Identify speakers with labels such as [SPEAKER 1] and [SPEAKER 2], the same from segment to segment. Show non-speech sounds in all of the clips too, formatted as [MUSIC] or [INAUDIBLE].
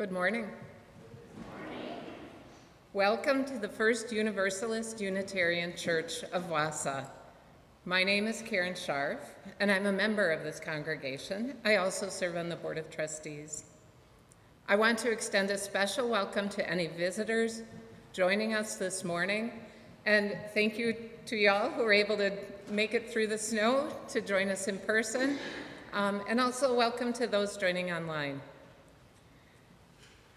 [SPEAKER 1] Good morning. Welcome to the First Universalist Unitarian Church of Wausau. My name is Karen Scharf, and I'm a member of this congregation. I also serve on the Board of Trustees. I want to extend a special welcome to any visitors joining us this morning, and thank you to y'all who were able to make it through the snow to join us in person, um, and also welcome to those joining online.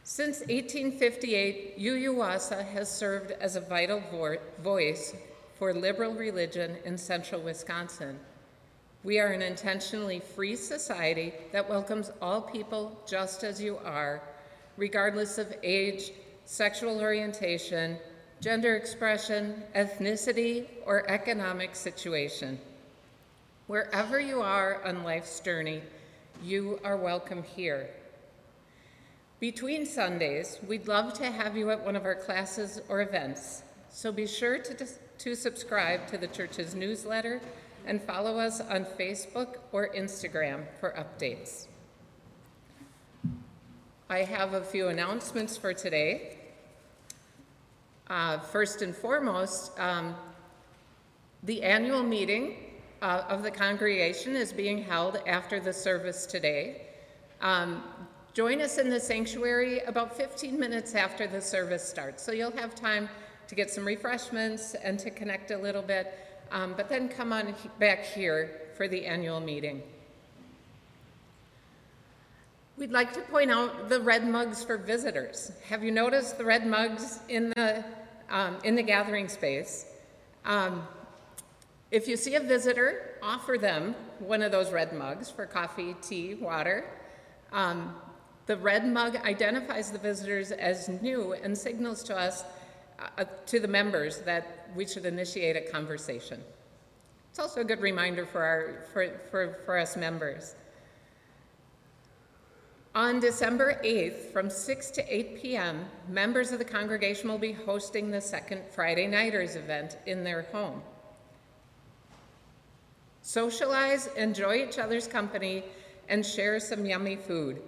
[SPEAKER 1] Since 1858, UU Wausau has served as a vital vo voice for liberal religion in central Wisconsin. We are an intentionally free society that welcomes all people just as you are, regardless of age, sexual orientation, gender expression, ethnicity, or economic situation. Wherever you are on life's journey, you are welcome here. Between Sundays, we'd love to have you at one of our classes or events, so be sure to, to subscribe to the church's newsletter and follow us on Facebook or Instagram for updates. I have a few announcements for today. Uh, first and foremost, um, the annual meeting uh, of the congregation is being held after the service today. Um, join us in the sanctuary about 15 minutes after the service starts, so you'll have time to get some refreshments and to connect a little bit, um, but then come on back here for the annual meeting. We'd like to point out the red mugs for visitors. Have you noticed the red mugs in the, um, in the gathering space? Um, if you see a visitor, offer them one of those red mugs for coffee, tea, water. Um, the red mug identifies the visitors as new and signals to us, uh, to the members, that we should initiate a conversation. It's also a good reminder for, our, for, for, for us members. On December 8th, from 6 to 8 p.m., members of the congregation will be hosting the second Friday Nighters event in their home. Socialize, enjoy each other's company, and share some yummy food.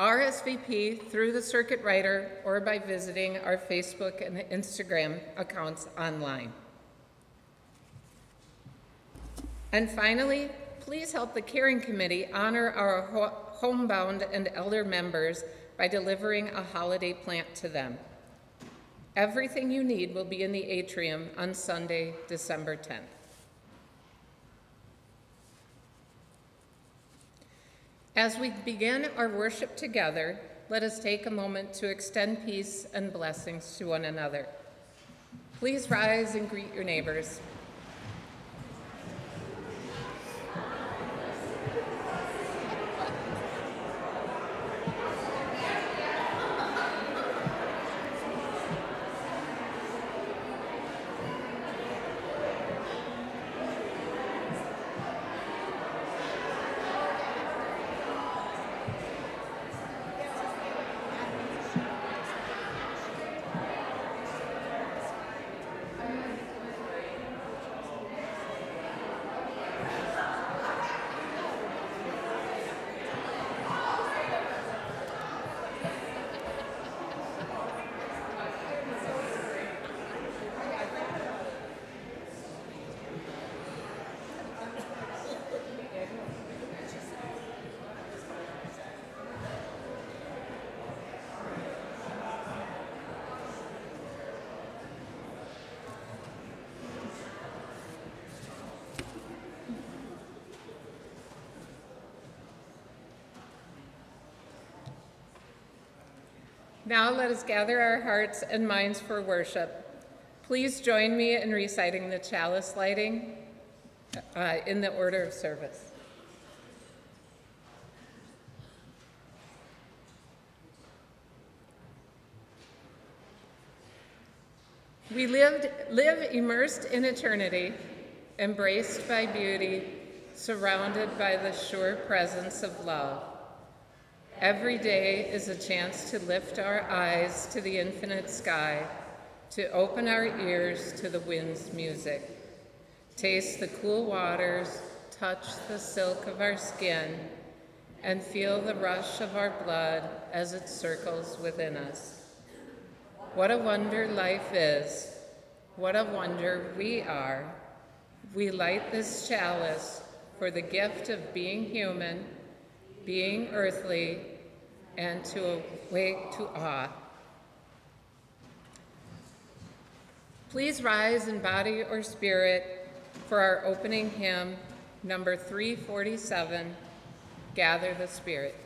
[SPEAKER 1] RSVP through the circuit writer or by visiting our Facebook and Instagram accounts online. And finally, please help the Caring Committee honor our homebound and elder members by delivering a holiday plant to them. Everything you need will be in the atrium on Sunday, December 10th. As we begin our worship together, let us take a moment to extend peace and blessings to one another. Please rise and greet your neighbors. Now let us gather our hearts and minds for worship. Please join me in reciting the chalice lighting uh, in the order of service. We lived, live immersed in eternity, embraced by beauty, surrounded by the sure presence of love. Every day is a chance to lift our eyes to the infinite sky, to open our ears to the wind's music, taste the cool waters, touch the silk of our skin,
[SPEAKER 2] and feel the rush of our blood as it circles within us. What a wonder life is. What a wonder we are. We light this chalice for the gift of being human, being earthly, and to awake to awe. Please rise in body or spirit for our opening hymn, number 347, Gather the Spirit.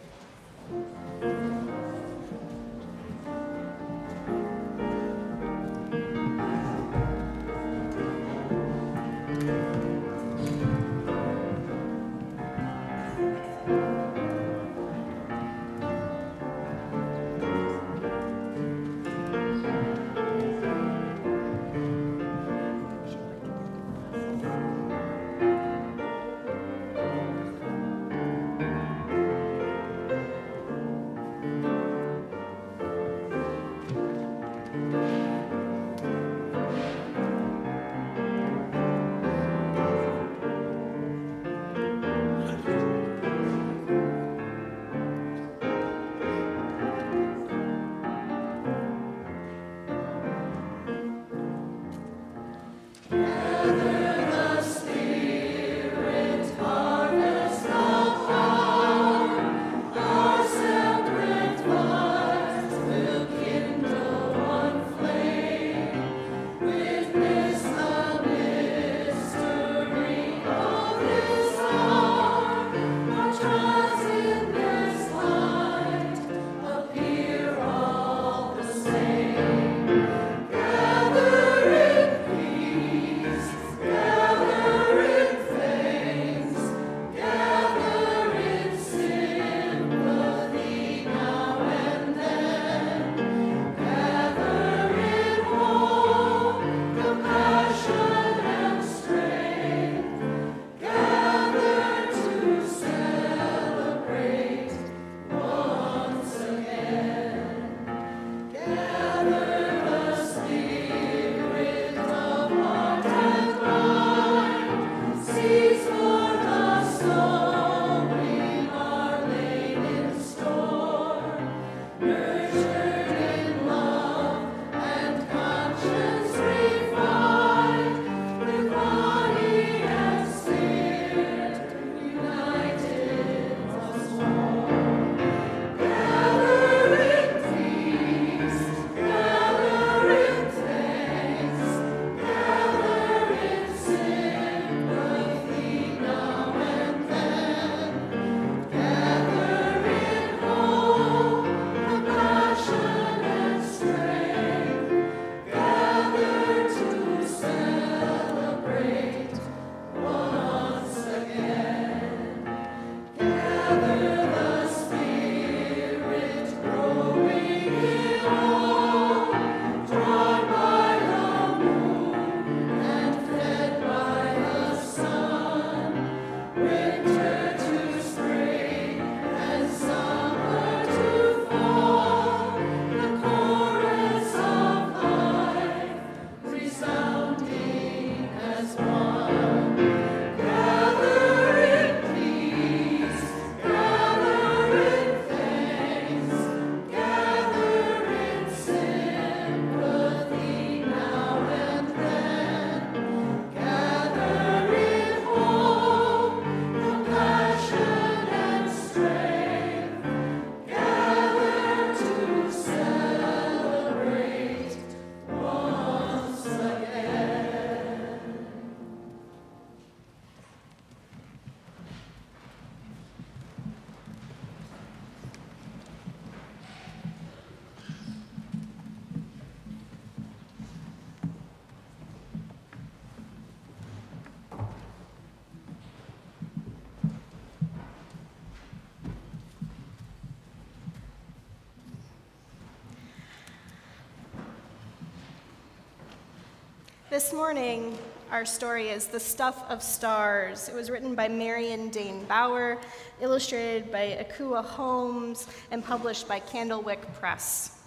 [SPEAKER 3] This morning, our story is The Stuff of Stars. It was written by Marion Dane Bauer, illustrated by Ekua Holmes, and published by Candlewick Press.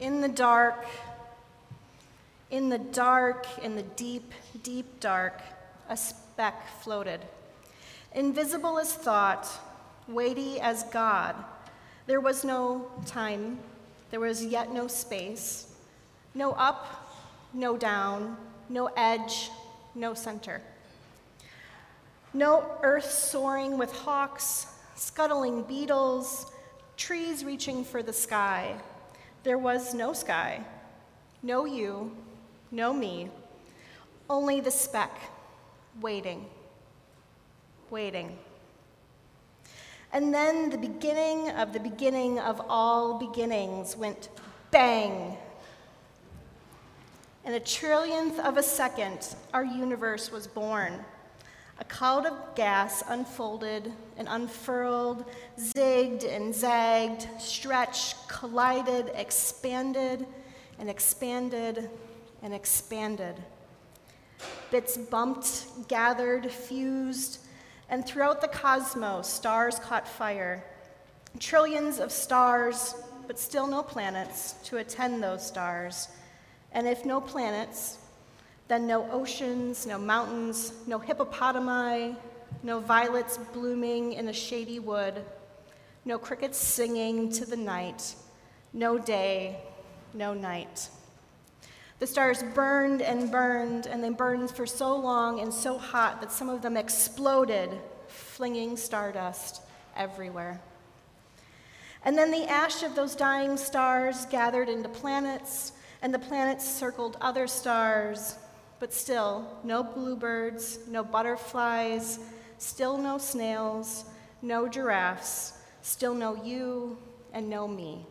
[SPEAKER 3] In the dark, in the dark, in the deep, deep dark, a speck floated. invisible as thought, weighty as God. There was no time, there was yet no space, no up, no down, no edge, no center. No earth soaring with hawks, scuttling beetles, trees reaching for the sky. There was no sky, no you, no me, only the speck, waiting, waiting. And then the beginning of the beginning of all beginnings went bang. In a trillionth of a second, our universe was born. A cloud of gas unfolded and unfurled, zigged and zagged, stretched, collided, expanded, and expanded and expanded. Bits bumped, gathered, fused, and throughout the cosmos, stars caught fire. Trillions of stars, but still no planets to attend those stars. And if no planets, then no oceans, no mountains, no hippopotami, no violets blooming in a shady wood, no crickets singing to the night, no day, no night. The stars burned and burned, and they burned for so long and so hot that some of them exploded, flinging stardust everywhere. And then the ash of those dying stars gathered into planets, and the planets circled other stars, but still no bluebirds, no butterflies, still no snails, no giraffes, still no you, and no me.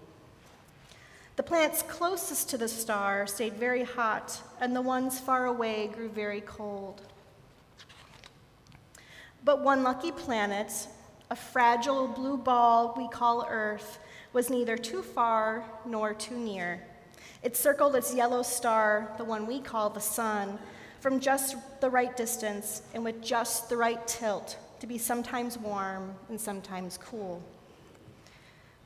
[SPEAKER 3] The planets closest to the star stayed very hot, and the ones far away grew very cold. But one lucky planet, a fragile blue ball we call Earth, was neither too far nor too near. It circled its yellow star, the one we call the sun, from just the right distance and with just the right tilt to be sometimes warm and sometimes cool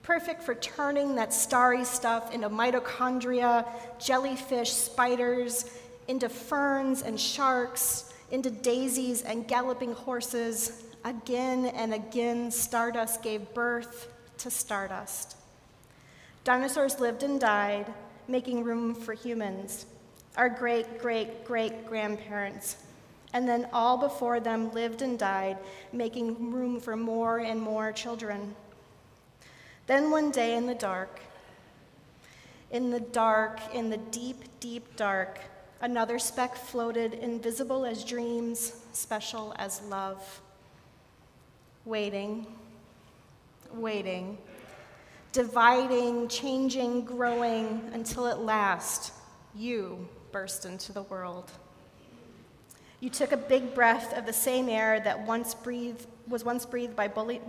[SPEAKER 3] perfect for turning that starry stuff into mitochondria, jellyfish, spiders, into ferns and sharks, into daisies and galloping horses. Again and again, stardust gave birth to stardust. Dinosaurs lived and died, making room for humans, our great great great grandparents. And then all before them lived and died, making room for more and more children. Then one day in the dark, in the dark, in the deep, deep dark, another speck floated, invisible as dreams, special as love. Waiting, waiting, dividing, changing, growing, until at last you burst into the world. You took a big breath of the same air that once breathed, was once breathed by bully,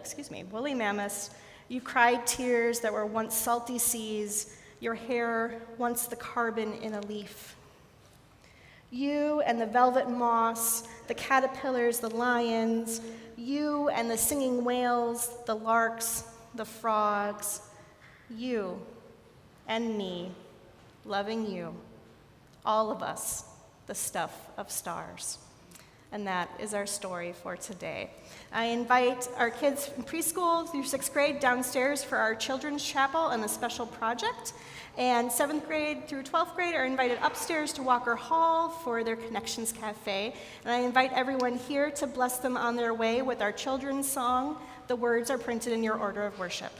[SPEAKER 3] excuse me, woolly mammoths you cried tears that were once salty seas, your hair once the carbon in a leaf. You and the velvet moss, the caterpillars, the lions, you and the singing whales, the larks, the frogs, you and me, loving you, all of us, the stuff of stars. And that is our story for today. I invite our kids from preschool through sixth grade downstairs for our children's chapel and a special project. And seventh grade through 12th grade are invited upstairs to Walker Hall for their Connections Cafe. And I invite everyone here to bless them on their way with our children's song. The words are printed in your order of worship.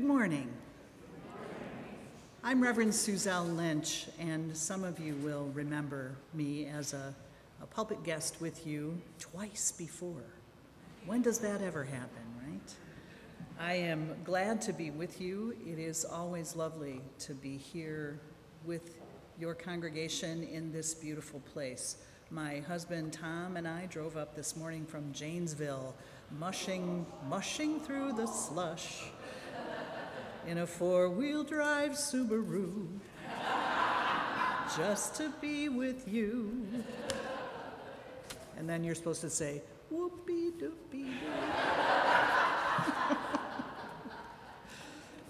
[SPEAKER 4] Good morning. I'm Reverend Suzelle Lynch, and some of you will remember me as a a pulpit guest with you twice before. When does that ever happen, right? I am glad to be with you. It is always lovely to be here with your congregation in this beautiful place. My husband Tom and I drove up this morning from Janesville, mushing, mushing through the slush in a four wheel drive Subaru just to be with you. And then you're supposed to say, whoopee doopie doo.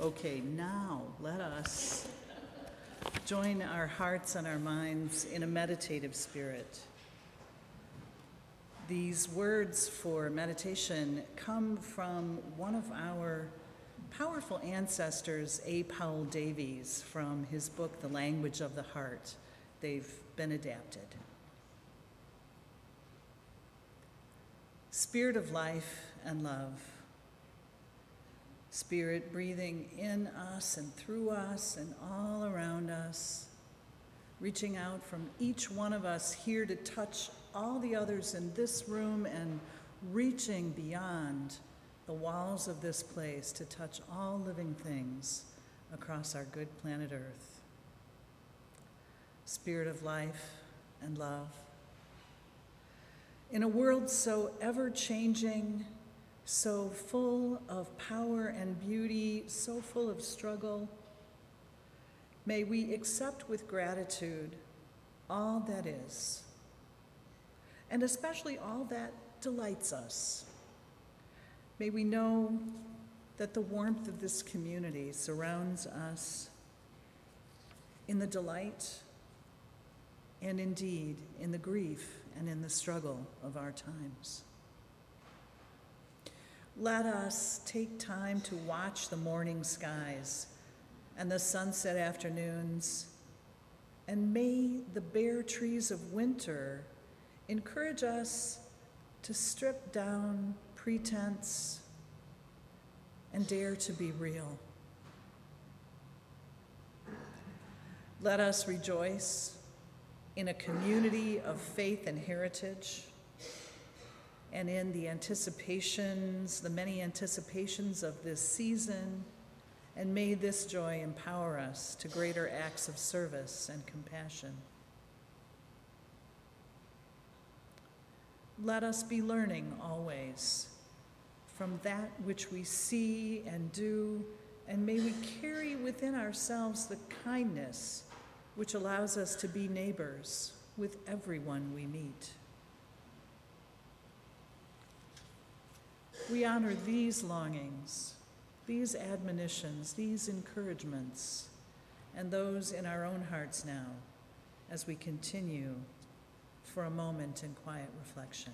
[SPEAKER 4] okay, now let us join our hearts and our minds in a meditative spirit. These words for meditation come from one of our powerful ancestors, A. Powell Davies, from his book, The Language of the Heart. They've been adapted. Spirit of life and love. Spirit breathing in us and through us and all around us, reaching out from each one of us here to touch all the others in this room and reaching beyond the walls of this place to touch all living things across our good planet Earth. Spirit of life and love. In a world so ever changing, so full of power and beauty, so full of struggle, may we accept with gratitude all that is, and especially all that delights us. May we know that the warmth of this community surrounds us in the delight and indeed in the grief and in the struggle of our times. Let us take time to watch the morning skies and the sunset afternoons, and may the bare trees of winter encourage us to strip down pretense and dare to be real. Let us rejoice in a community of faith and heritage and in the anticipations, the many anticipations of this season, and may this joy empower us to greater acts of service and compassion. Let us be learning always from that which we see and do, and may we carry within ourselves the kindness which allows us to be neighbors with everyone we meet. We honor these longings, these admonitions, these encouragements, and those in our own hearts now as we continue for a moment in quiet reflection.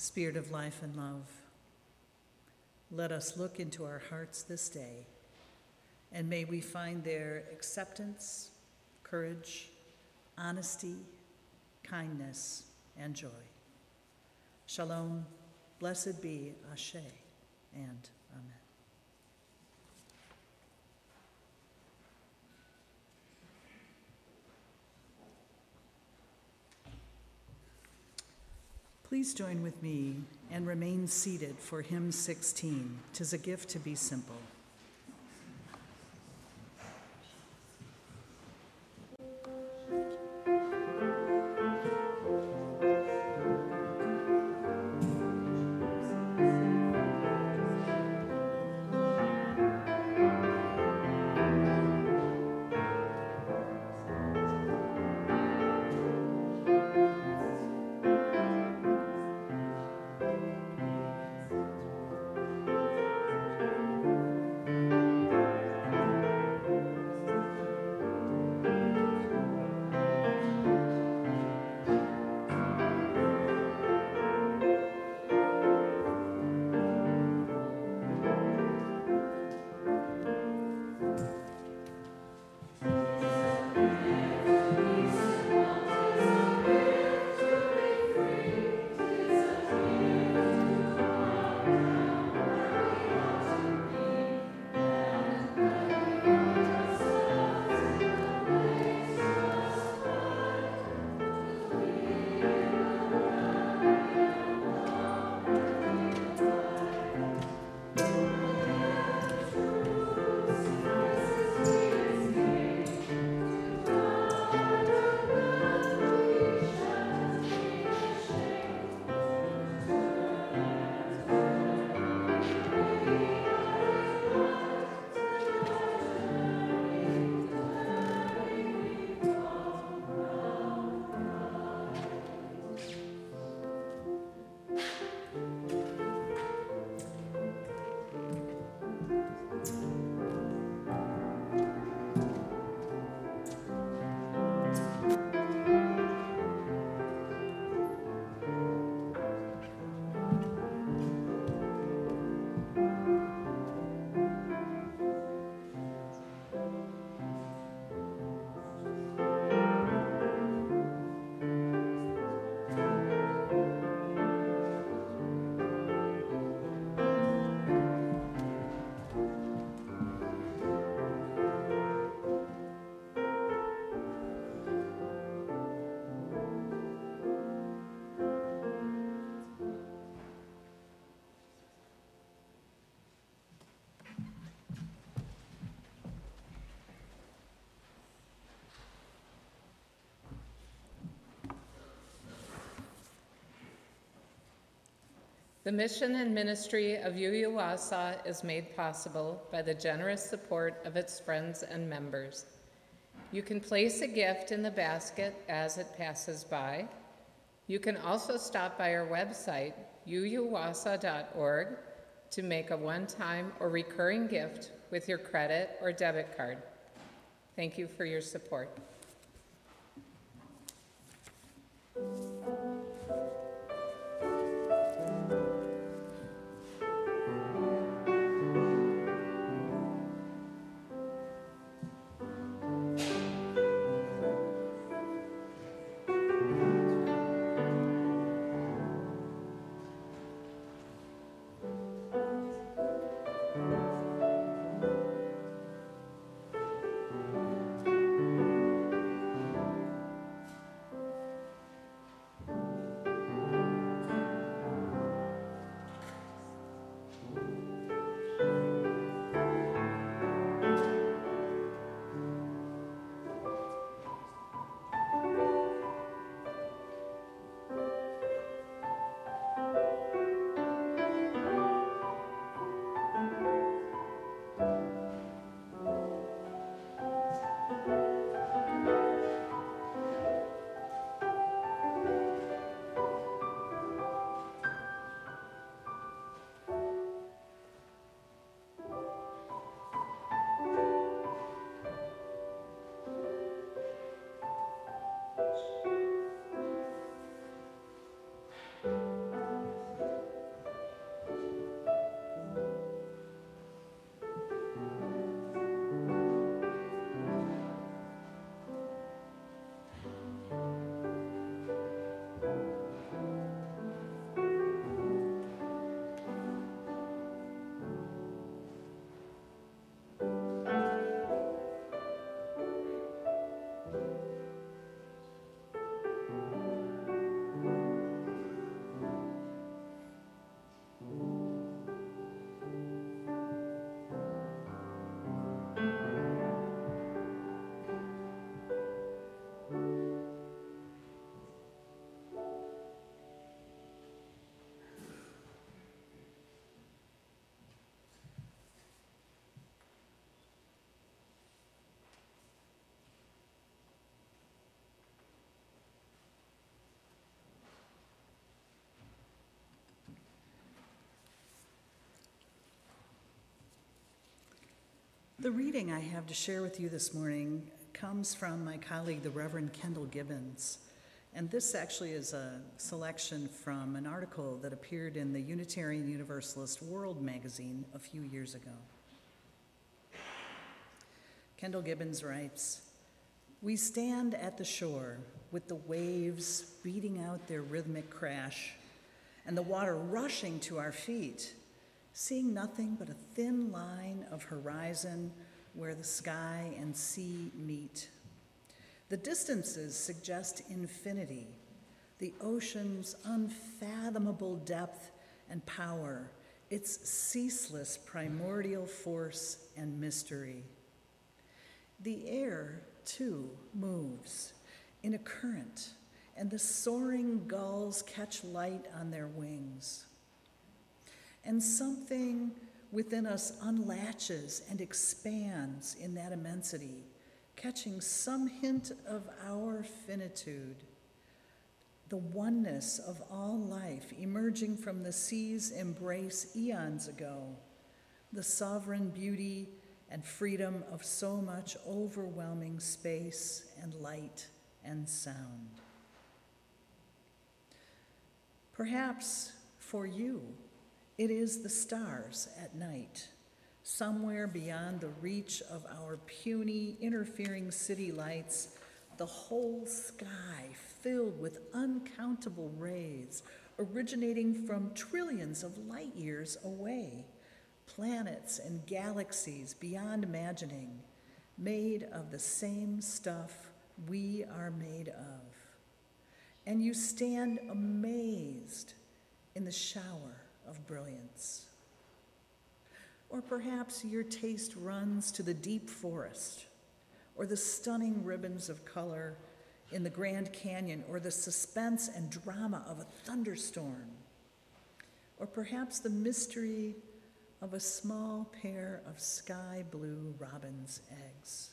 [SPEAKER 4] Spirit of life and love, let us look into our hearts this day, and may we find there acceptance, courage, honesty, kindness, and joy. Shalom, blessed be Ashe, and Amen. Please join with me and remain seated for hymn 16. Tis a gift to be simple.
[SPEAKER 1] The mission and ministry of UU Wausau is made possible by the generous support of its friends and members. You can place a gift in the basket as it passes by. You can also stop by our website, uuwausau.org, to make a one-time or recurring gift with your credit or debit card. Thank you for your support.
[SPEAKER 4] The reading I have to share with you this morning comes from my colleague, the Reverend Kendall Gibbons. And this actually is a selection from an article that appeared in the Unitarian Universalist World magazine a few years ago. Kendall Gibbons writes We stand at the shore with the waves beating out their rhythmic crash and the water rushing to our feet seeing nothing but a thin line of horizon where the sky and sea meet. The distances suggest infinity, the ocean's unfathomable depth and power, its ceaseless primordial force and mystery. The air, too, moves in a current, and the soaring gulls catch light on their wings and something within us unlatches and expands in that immensity, catching some hint of our finitude, the oneness of all life emerging from the sea's embrace eons ago, the sovereign beauty and freedom of so much overwhelming space and light and sound. Perhaps for you, it is the stars at night, somewhere beyond the reach of our puny, interfering city lights, the whole sky filled with uncountable rays originating from trillions of light years away, planets and galaxies beyond imagining, made of the same stuff we are made of. And you stand amazed in the shower of brilliance. Or perhaps your taste runs to the deep forest, or the stunning ribbons of color in the Grand Canyon, or the suspense and drama of a thunderstorm. or perhaps the mystery of a small pair of sky blue robin's eggs.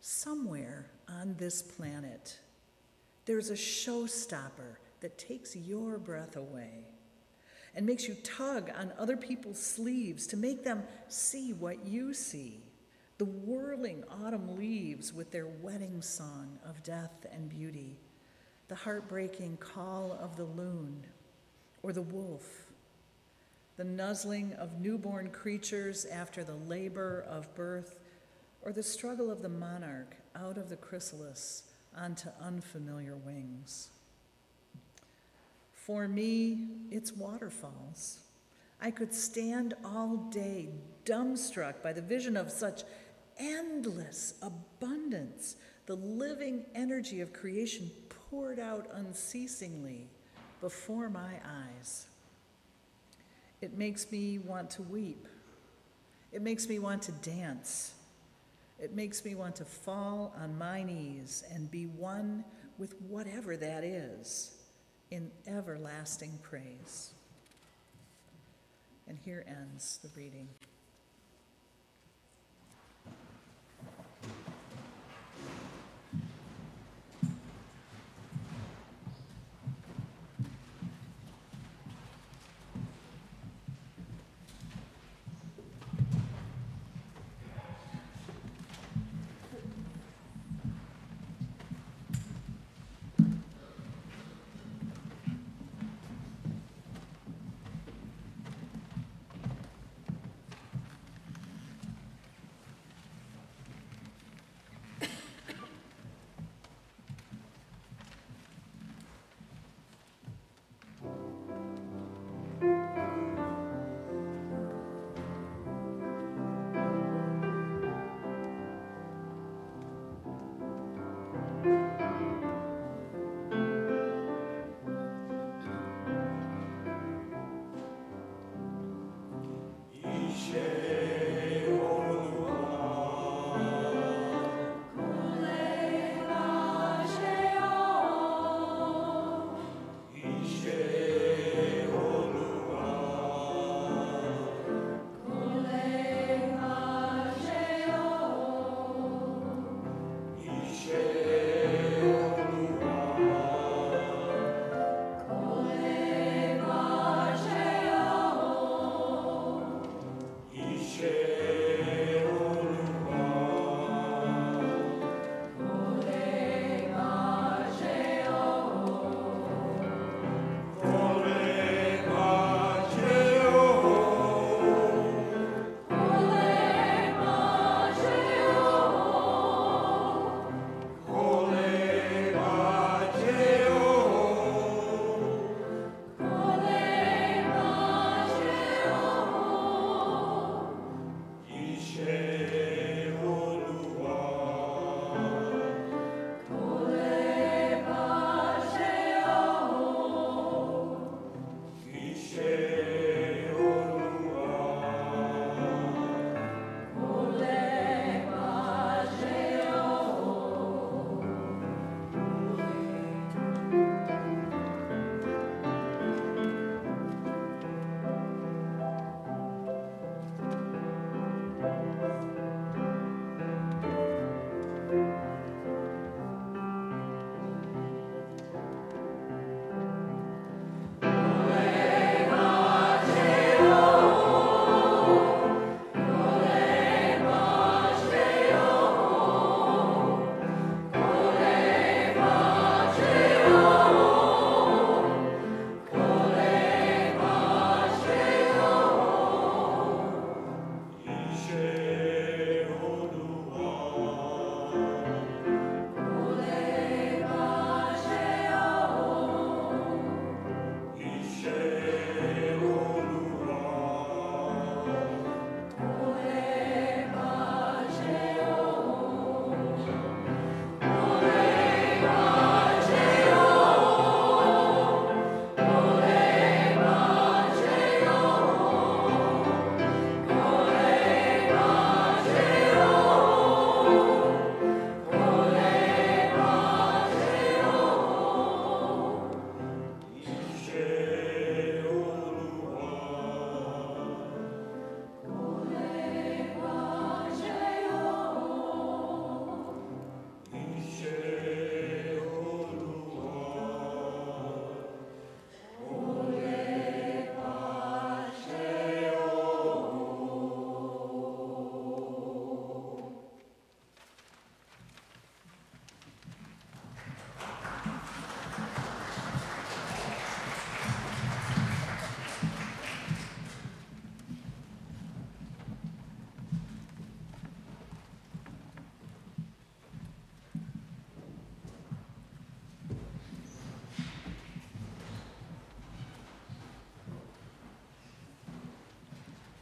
[SPEAKER 4] Somewhere on this planet, there's a showstopper that takes your breath away and makes you tug on other people's sleeves to make them see what you see. The whirling autumn leaves with their wedding song of death and beauty, the heartbreaking call of the loon or the wolf, the nuzzling of newborn creatures after the labor of birth, or the struggle of the monarch out of the chrysalis onto unfamiliar wings. For me, it's waterfalls. I could stand all day dumbstruck by the vision of such endless abundance, the living energy of creation poured out unceasingly before my eyes. It makes me want to weep. It makes me want to dance. It makes me want to fall on my knees and be one with whatever that is in everlasting praise. And here ends the reading.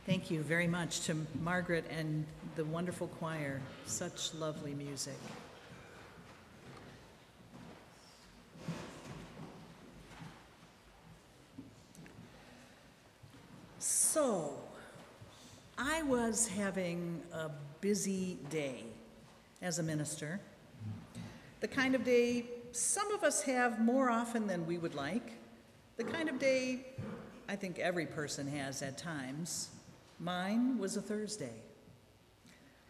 [SPEAKER 4] Thank you very much to Margaret and the wonderful choir. Such lovely music. So, I was having a busy day as a minister. The kind of day some of us have more often than we would like. The kind of day I think every person has at times. Mine was a Thursday.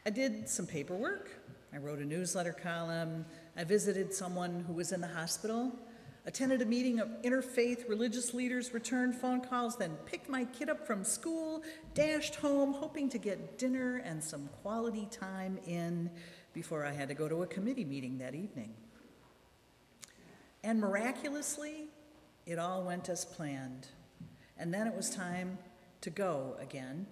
[SPEAKER 4] I did some paperwork. I wrote a newsletter column. I visited someone who was in the hospital, attended a meeting of interfaith religious leaders, returned phone calls, then picked my kid up from school, dashed home, hoping to get dinner and some quality time in before I had to go to a committee meeting that evening. And miraculously, it all went as planned. And then it was time to go again.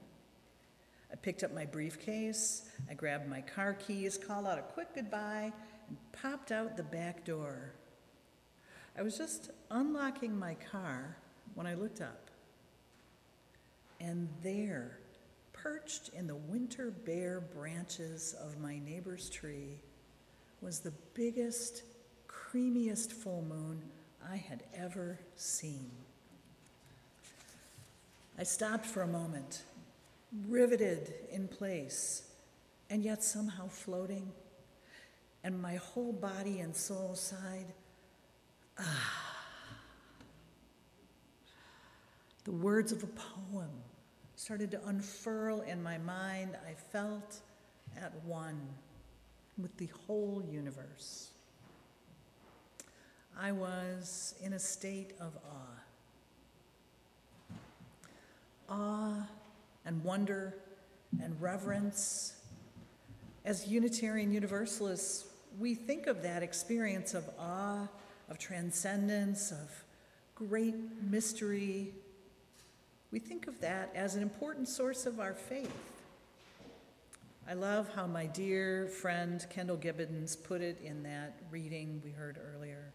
[SPEAKER 4] I picked up my briefcase, I grabbed my car keys, called out a quick goodbye, and popped out the back door. I was just unlocking my car when I looked up. And there, perched in the winter bare branches of my neighbor's tree, was the biggest, creamiest full moon I had ever seen. I stopped for a moment, riveted in place, and yet somehow floating, and my whole body and soul sighed, ah. The words of a poem started to unfurl in my mind. I felt at one with the whole universe. I was in a state of awe. Awe and wonder and reverence. As Unitarian Universalists, we think of that experience of awe, of transcendence, of great mystery. We think of that as an important source of our faith. I love how my dear friend Kendall Gibbons put it in that reading we heard earlier.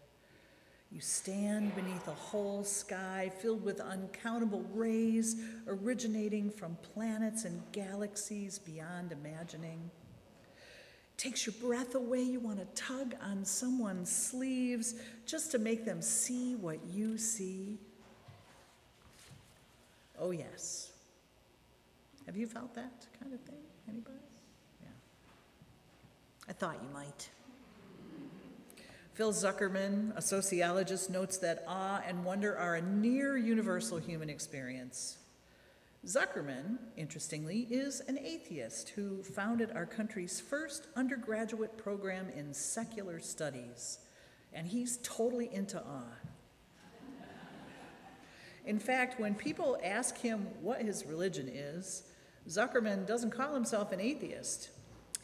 [SPEAKER 4] You stand beneath a whole sky filled with uncountable rays originating from planets and galaxies beyond imagining. Takes your breath away. You want to tug on someone's sleeves just to make them see what you see. Oh, yes. Have you felt that kind of thing? Anybody? Yeah. I thought you might. Phil Zuckerman, a sociologist, notes that awe and wonder are a near universal human experience. Zuckerman, interestingly, is an atheist who founded our country's first undergraduate program in secular studies, and he's totally into awe. In fact, when people ask him what his religion is, Zuckerman doesn't call himself an atheist.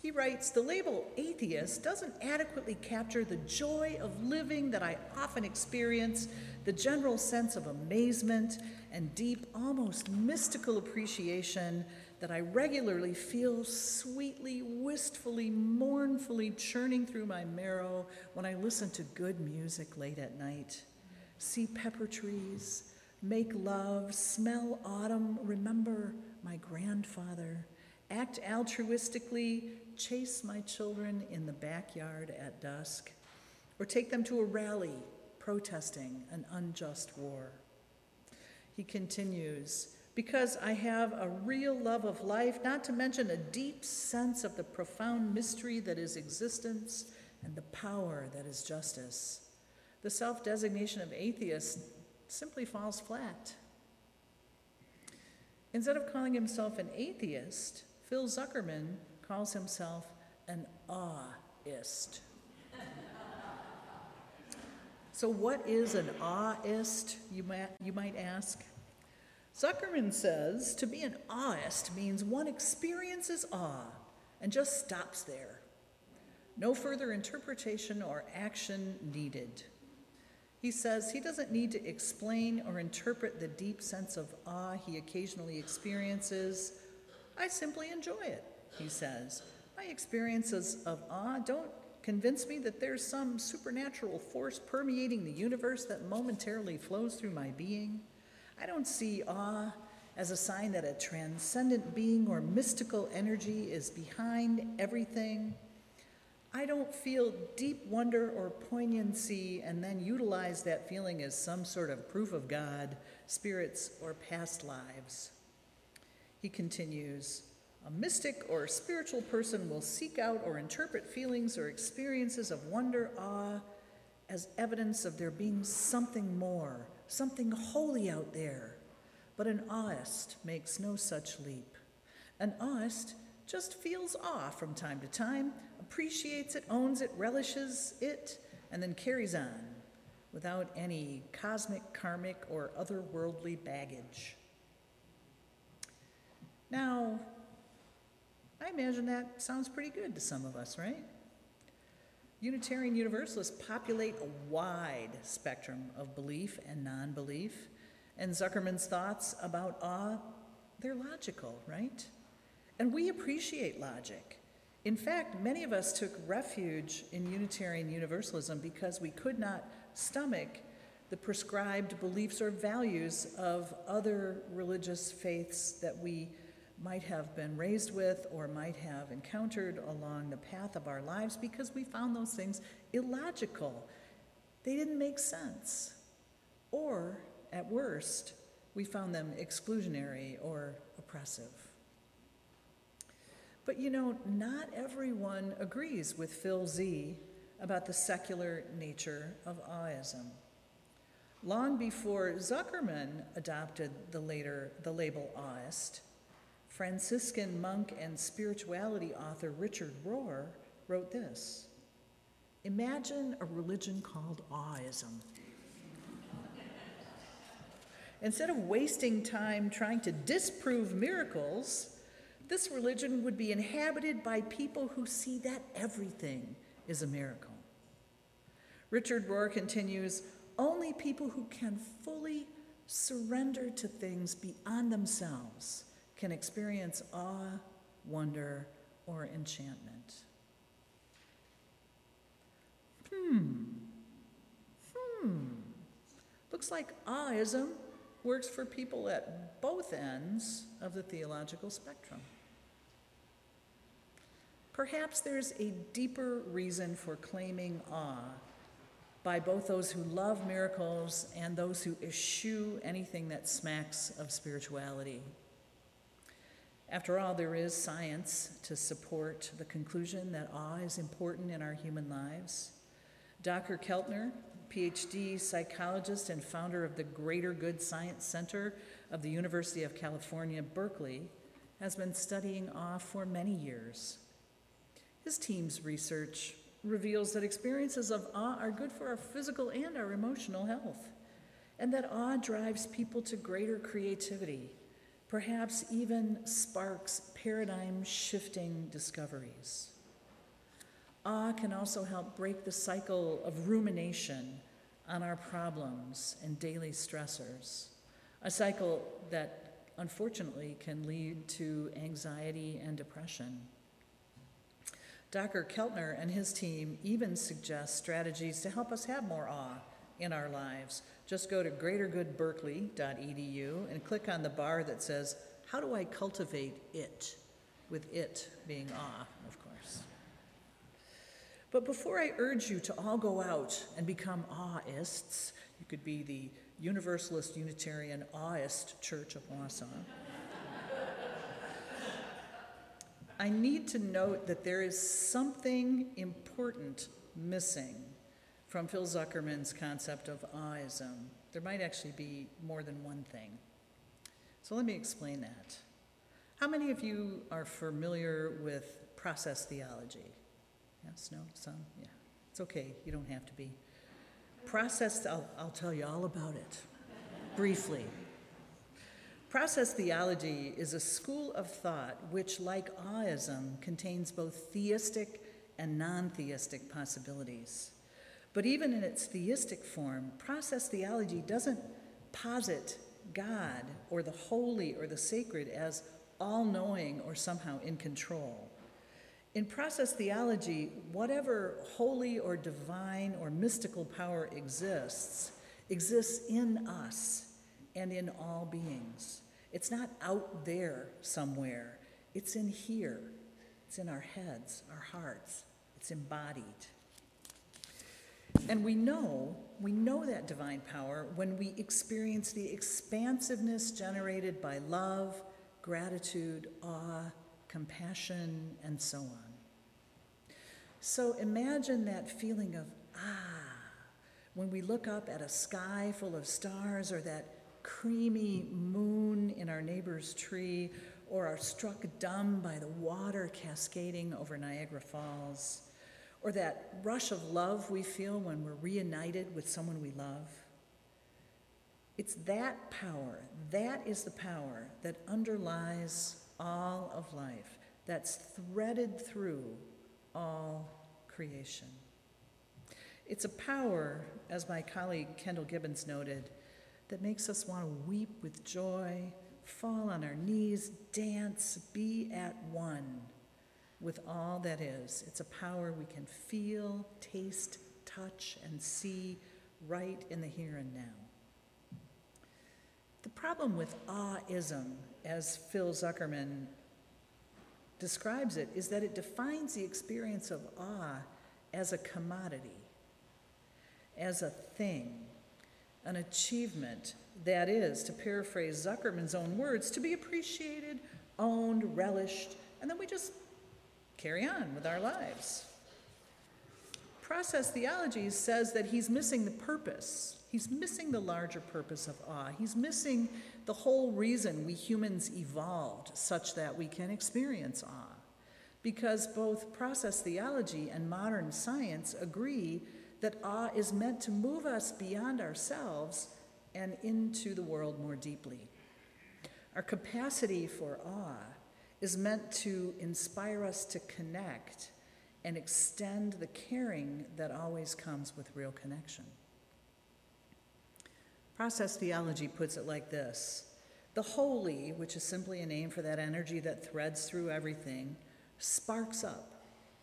[SPEAKER 4] He writes The label atheist doesn't adequately capture the joy of living that I often experience, the general sense of amazement and deep, almost mystical appreciation that I regularly feel sweetly, wistfully, mournfully churning through my marrow when I listen to good music late at night. See pepper trees, make love, smell autumn, remember my grandfather, act altruistically, chase my children in the backyard at dusk, or take them to a rally protesting an unjust war. He continues, because I have a real love of life, not to mention a deep sense of the profound mystery that is existence and the power that is justice. The self designation of atheist simply falls flat. Instead of calling himself an atheist, Phil Zuckerman calls himself an aweist. so, what is an aweist, you might, you might ask? Zuckerman says to be an aweist means one experiences awe and just stops there. No further interpretation or action needed. He says he doesn't need to explain or interpret the deep sense of awe he occasionally experiences. I simply enjoy it, he says. My experiences of awe don't convince me that there's some supernatural force permeating the universe that momentarily flows through my being. I don't see awe as a sign that a transcendent being or mystical energy is behind everything. I don't feel deep wonder or poignancy and then utilize that feeling as some sort of proof of God, spirits, or past lives. He continues A mystic or spiritual person will seek out or interpret feelings or experiences of wonder, awe, as evidence of there being something more, something holy out there. But an aweist makes no such leap. An aweist just feels awe from time to time, appreciates it, owns it, relishes it, and then carries on without any cosmic, karmic, or otherworldly baggage. Now, I imagine that sounds pretty good to some of us, right? Unitarian Universalists populate a wide spectrum of belief and non belief, and Zuckerman's thoughts about awe, they're logical, right? And we appreciate logic. In fact, many of us took refuge in Unitarian Universalism because we could not stomach the prescribed beliefs or values of other religious faiths that we might have been raised with or might have encountered along the path of our lives because we found those things illogical. They didn't make sense. Or, at worst, we found them exclusionary or oppressive. But you know, not everyone agrees with Phil Z about the secular nature of aweism. Long before Zuckerman adopted the later the label aweist, Franciscan monk and spirituality author Richard Rohr wrote this Imagine a religion called aweism. Instead of wasting time trying to disprove miracles, this religion would be inhabited by people who see that everything is a miracle. Richard Rohr continues only people who can fully surrender to things beyond themselves can experience awe, wonder, or enchantment. Hmm. Hmm. Looks like aweism works for people at both ends of the theological spectrum. Perhaps there's a deeper reason for claiming awe by both those who love miracles and those who eschew anything that smacks of spirituality. After all, there is science to support the conclusion that awe is important in our human lives. Dr. Keltner, PhD psychologist and founder of the Greater Good Science Center of the University of California, Berkeley, has been studying awe for many years. His team's research reveals that experiences of awe are good for our physical and our emotional health, and that awe drives people to greater creativity perhaps even sparks paradigm shifting discoveries. Awe can also help break the cycle of rumination on our problems and daily stressors, a cycle that unfortunately can lead to anxiety and depression. Dr. Keltner and his team even suggest strategies to help us have more awe in our lives just go to greatergoodberkeley.edu and click on the bar that says, How do I cultivate it? With it being awe, of course. But before I urge you to all go out and become aweists, you could be the Universalist Unitarian Aweist Church of Wausau. [LAUGHS] I need to note that there is something important missing from Phil Zuckerman's concept of aweism. There might actually be more than one thing. So let me explain that. How many of you are familiar with process theology? Yes, no, some? Yeah. It's okay, you don't have to be. Process, I'll, I'll tell you all about it briefly. Process theology is a school of thought which, like aweism, contains both theistic and non theistic possibilities. But even in its theistic form, process theology doesn't posit God or the holy or the sacred as all knowing or somehow in control. In process theology, whatever holy or divine or mystical power exists, exists in us and in all beings. It's not out there somewhere, it's in here. It's in our heads, our hearts, it's embodied. And we know, we know that divine power when we experience the expansiveness generated by love, gratitude, awe, compassion, and so on. So imagine that feeling of ah, when we look up at a sky full of stars or that creamy moon in our neighbor's tree or are struck dumb by the water cascading over Niagara Falls or that rush of love we feel when we're reunited with someone we love. It's that power, that is the power that underlies all of life, that's threaded through all creation. It's a power, as my colleague Kendall Gibbons noted, that makes us want to weep with joy, fall on our knees, dance, be at one with all that is. It's a power we can feel, taste, touch, and see right in the here and now. The problem with aweism, as Phil Zuckerman describes it, is that it defines the experience of awe as a commodity, as a thing, an achievement that is, to paraphrase Zuckerman's own words, to be appreciated, owned, relished, and then we just carry on with our lives. Process theology says that he's missing the purpose. He's missing the larger purpose of awe. He's missing the whole reason we humans evolved such that we can experience awe. Because both process theology and modern science agree that awe is meant to move us beyond ourselves and into the world more deeply. Our capacity for awe is meant to inspire us to connect and extend the caring that always comes with real connection. Process theology puts it like this The holy, which is simply a name for that energy that threads through everything, sparks up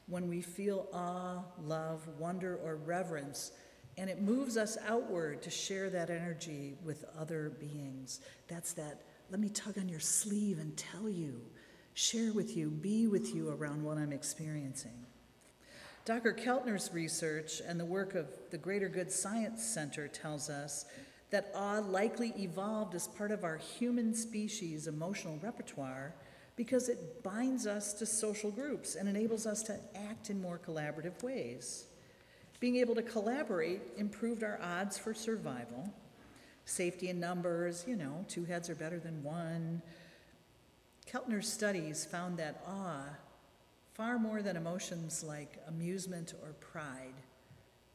[SPEAKER 4] when we feel awe, love, wonder, or reverence, and it moves us outward to share that energy with other beings. That's that, let me tug on your sleeve and tell you share with you, be with you around what I'm experiencing. Dr. Keltner's research and the work of the Greater Good Science Center tells us that awe likely evolved as part of our human species emotional repertoire because it binds us to social groups and enables us to act in more collaborative ways. Being able to collaborate improved our odds for survival. Safety in numbers, you know, two heads are better than one. Keltner's studies found that awe, far more than emotions like amusement or pride,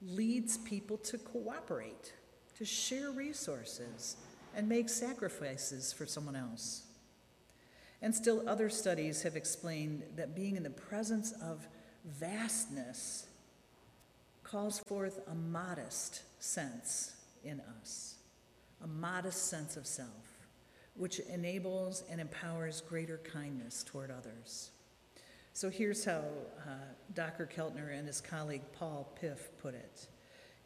[SPEAKER 4] leads people to cooperate, to share resources, and make sacrifices for someone else. And still, other studies have explained that being in the presence of vastness calls forth a modest sense in us, a modest sense of self which enables and empowers greater kindness toward others. So here's how uh, Dr. Keltner and his colleague Paul Piff put it.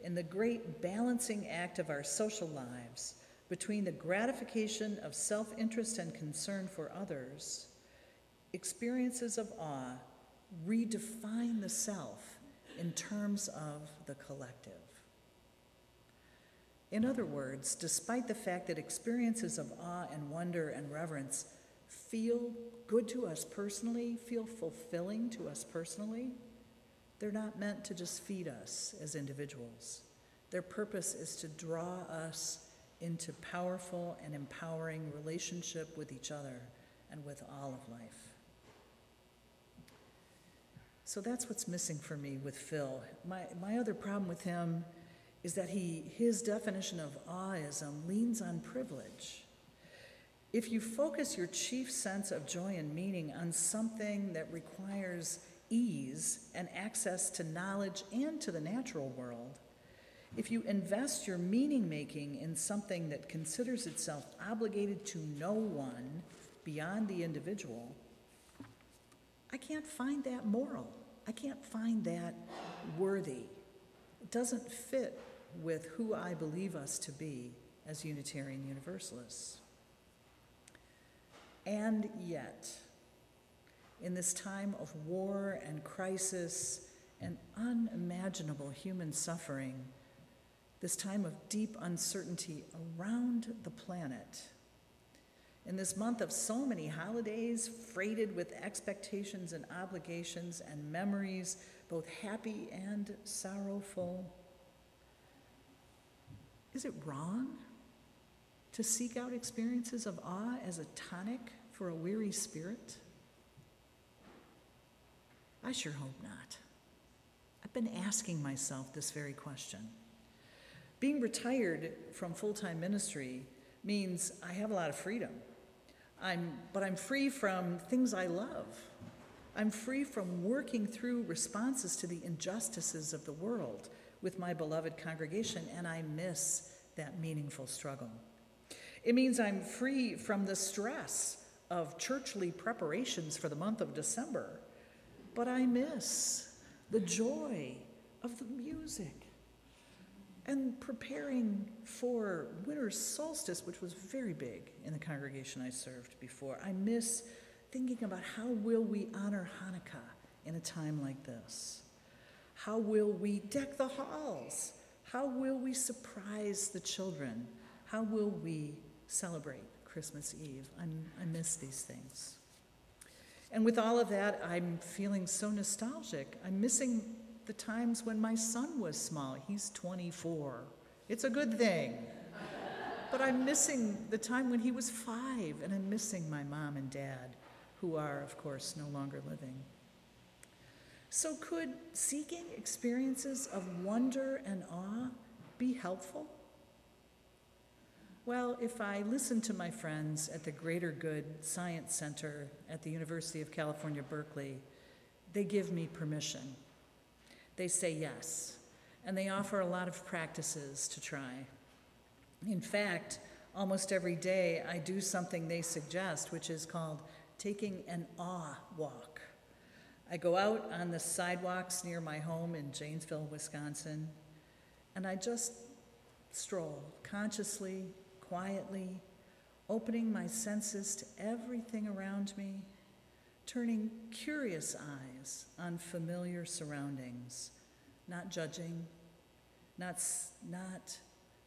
[SPEAKER 4] In the great balancing act of our social lives between the gratification of self interest and concern for others, experiences of awe redefine the self in terms of the collective. In other words, despite the fact that experiences of awe and wonder and reverence feel good to us personally, feel fulfilling to us personally, they're not meant to just feed us as individuals. Their purpose is to draw us into powerful and empowering relationship with each other and with all of life. So that's what's missing for me with Phil. My, my other problem with him is that he, his definition of aweism leans on privilege. If you focus your chief sense of joy and meaning on something that requires ease and access to knowledge and to the natural world, if you invest your meaning making in something that considers itself obligated to no one beyond the individual, I can't find that moral. I can't find that worthy. It doesn't fit with who I believe us to be as Unitarian Universalists. And yet, in this time of war and crisis and unimaginable human suffering, this time of deep uncertainty around the planet, in this month of so many holidays freighted with expectations and obligations and memories, both happy and sorrowful, is it wrong to seek out experiences of awe as a tonic for a weary spirit? I sure hope not. I've been asking myself this very question. Being retired from full time ministry means I have a lot of freedom. I'm, but I'm free from things I love. I'm free from working through responses to the injustices of the world with my beloved congregation, and I miss that meaningful struggle. It means I'm free from the stress of churchly preparations for the month of December, but I miss the joy of the music and preparing for winter solstice, which was very big in the congregation I served before. I miss thinking about how will we honor Hanukkah in a time like this? How will we deck the halls? How will we surprise the children? How will we celebrate Christmas Eve? I'm, I miss these things. And with all of that, I'm feeling so nostalgic. I'm missing the times when my son was small. He's 24. It's a good thing. But I'm missing the time when he was five, and I'm missing my mom and dad, who are, of course, no longer living. So, could seeking experiences of wonder and awe be helpful? Well, if I listen to my friends at the Greater Good Science Center at the University of California, Berkeley, they give me permission. They say yes, and they offer a lot of practices to try. In fact, almost every day I do something they suggest, which is called taking an awe walk. I go out on the sidewalks near my home in Janesville, Wisconsin, and I just stroll consciously, quietly, opening my senses to everything around me, turning curious eyes on familiar surroundings, not judging, not, not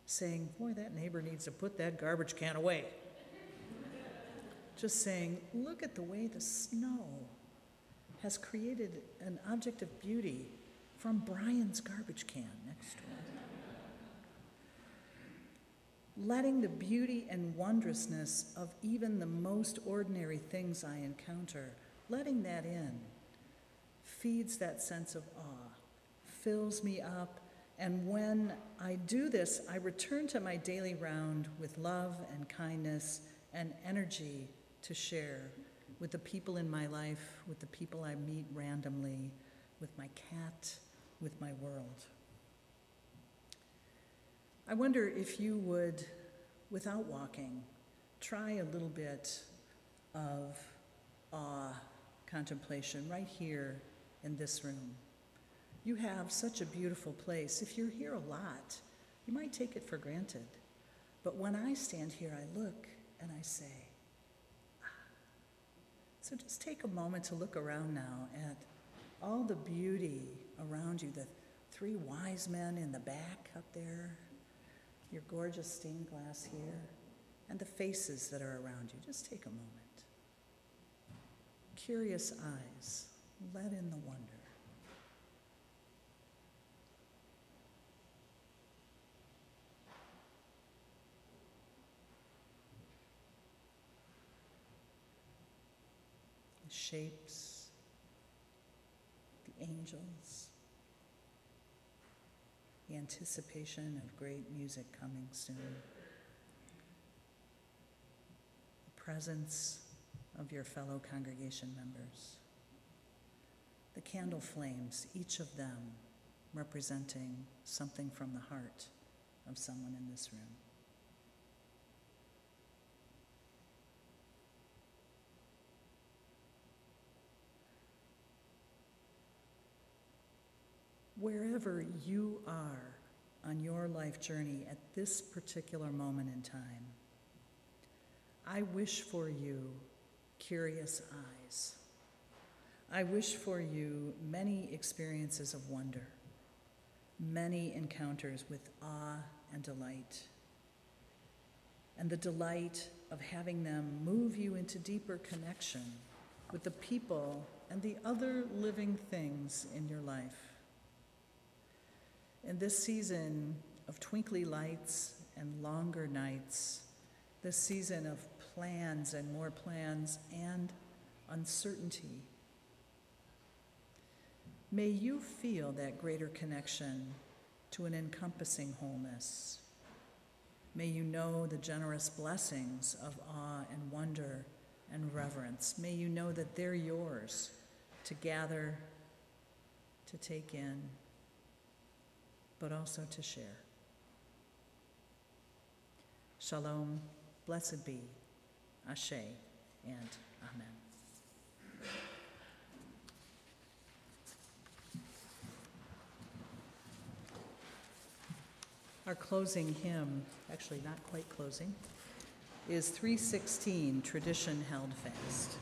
[SPEAKER 4] saying, Boy, that neighbor needs to put that garbage can away. [LAUGHS] Just saying, Look at the way the snow has created an object of beauty from Brian's garbage can next door. Letting the beauty and wondrousness of even the most ordinary things I encounter, letting that in, feeds that sense of awe, fills me up, and when I do this, I return to my daily round with love and kindness and energy to share with the people in my life, with the people I meet randomly, with my cat, with my world. I wonder if you would, without walking, try a little bit of awe contemplation right here in this room. You have such a beautiful place. If you're here a lot, you might take it for granted. But when I stand here, I look and I say, so just take a moment to look around now at all the beauty around you, the three wise men in the back up there, your gorgeous stained glass here, and the faces that are around you. Just take a moment. Curious eyes, let in the wonder. the shapes, the angels, the anticipation of great music coming soon, the presence of your fellow congregation members, the candle flames, each of them representing something from the heart of someone in this room. Wherever you are on your life journey at this particular moment in time, I wish for you curious eyes. I wish for you many experiences of wonder, many encounters with awe and delight, and the delight of having them move you into deeper connection with the people and the other living things in your life. In this season of twinkly lights and longer nights, this season of plans and more plans and uncertainty, may you feel that greater connection to an encompassing wholeness. May you know the generous blessings of awe and wonder and reverence. May you know that they're yours to gather, to take in, but also to share. Shalom, blessed be, Ashe, and Amen. Our closing hymn, actually not quite closing, is 316, Tradition Held Fast.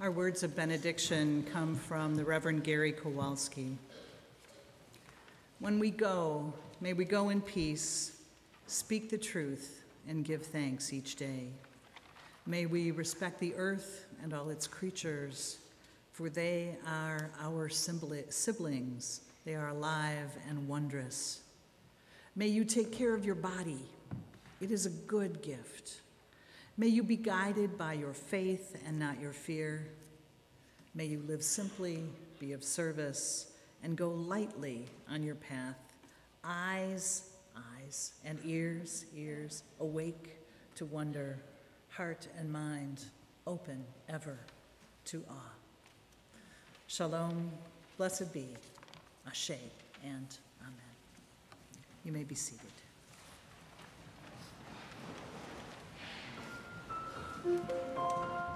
[SPEAKER 4] Our words of benediction come from the Reverend Gary Kowalski. When we go, may we go in peace, speak the truth, and give thanks each day. May we respect the earth and all its creatures, for they are our siblings. They are alive and wondrous. May you take care of your body. It is a good gift. May you be guided by your faith and not your fear. May you live simply, be of service, and go lightly on your path. Eyes, eyes, and ears, ears, awake to wonder, heart and mind open ever to awe. Shalom, blessed be, Ashe, and Amen. You may be seated.
[SPEAKER 2] ああ。